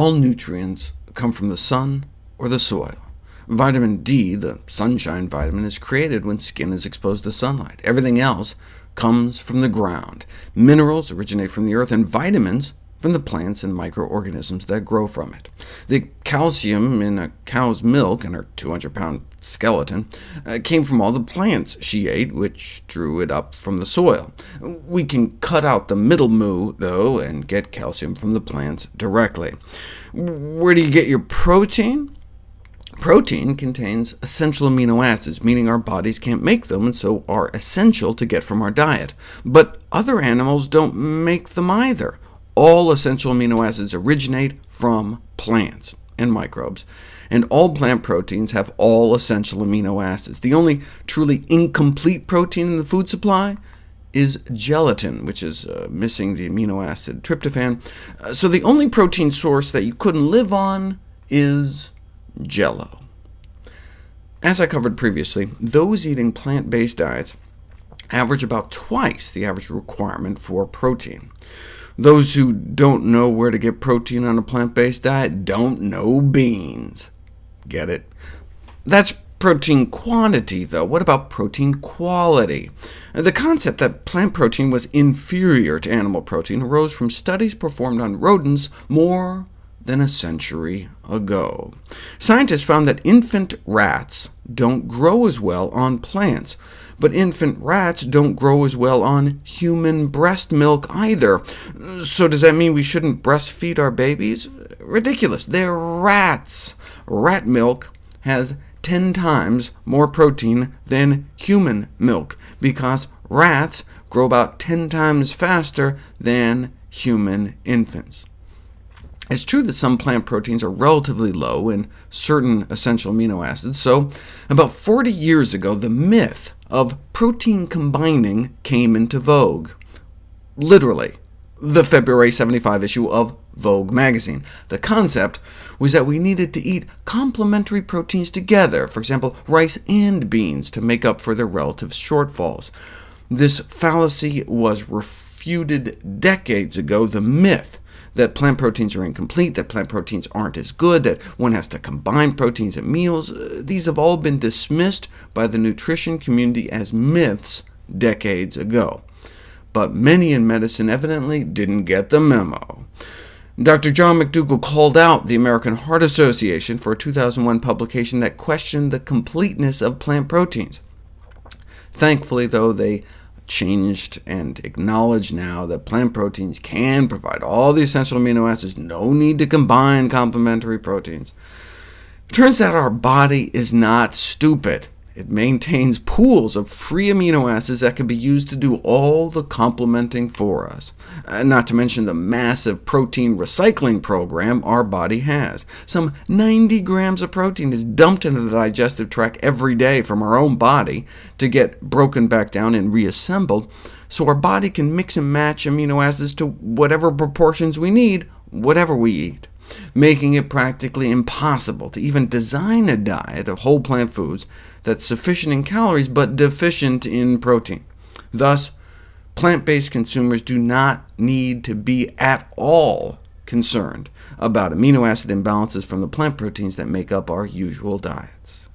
All nutrients come from the sun or the soil. Vitamin D, the sunshine vitamin, is created when skin is exposed to sunlight. Everything else comes from the ground. Minerals originate from the earth, and vitamins from the plants and microorganisms that grow from it. The calcium in a cow's milk and her 200-pound skeleton uh, came from all the plants she ate, which drew it up from the soil. We can cut out the middle moo, though, and get calcium from the plants directly. Where do you get your protein? Protein contains essential amino acids, meaning our bodies can't make them, and so are essential to get from our diet. But other animals don't make them either. All essential amino acids originate from plants and microbes, and all plant proteins have all essential amino acids. The only truly incomplete protein in the food supply is gelatin, which is uh, missing the amino acid tryptophan. Uh, so the only protein source that you couldn't live on is jello. As I covered previously, those eating plant-based diets average about twice the average requirement for protein. Those who don't know where to get protein on a plant-based diet don't know beans. Get it? That's protein quantity, though. What about protein quality? The concept that plant protein was inferior to animal protein arose from studies performed on rodents more than a century ago. Scientists found that infant rats don't grow as well on plants, but infant rats don't grow as well on human breast milk either. So does that mean we shouldn't breastfeed our babies? Ridiculous. They're rats. Rat milk has 10 times more protein than human milk, because rats grow about 10 times faster than human infants. It's true that some plant proteins are relatively low in certain essential amino acids, so about 40 years ago, the myth of protein combining came into vogue. Literally, the February 75 issue of Vogue magazine. The concept was that we needed to eat complementary proteins together, for example, rice and beans, to make up for their relative shortfalls. This fallacy was refuted decades ago. The myth that plant proteins are incomplete, that plant proteins aren't as good, that one has to combine proteins at meals. Uh, these have all been dismissed by the nutrition community as myths decades ago. But many in medicine evidently didn't get the memo. Dr. John McDougall called out the American Heart Association for a 2001 publication that questioned the completeness of plant proteins. Thankfully, though, they changed and acknowledged now that plant proteins can provide all the essential amino acids, no need to combine complementary proteins. It turns out our body is not stupid. It maintains pools of free amino acids that can be used to do all the complementing for us, uh, not to mention the massive protein recycling program our body has. Some 90 grams of protein is dumped into the digestive tract every day from our own body to get broken back down and reassembled, so our body can mix and match amino acids to whatever proportions we need, whatever we eat making it practically impossible to even design a diet of whole plant foods that's sufficient in calories but deficient in protein. Thus, plant-based consumers do not need to be at all concerned about amino acid imbalances from the plant proteins that make up our usual diets.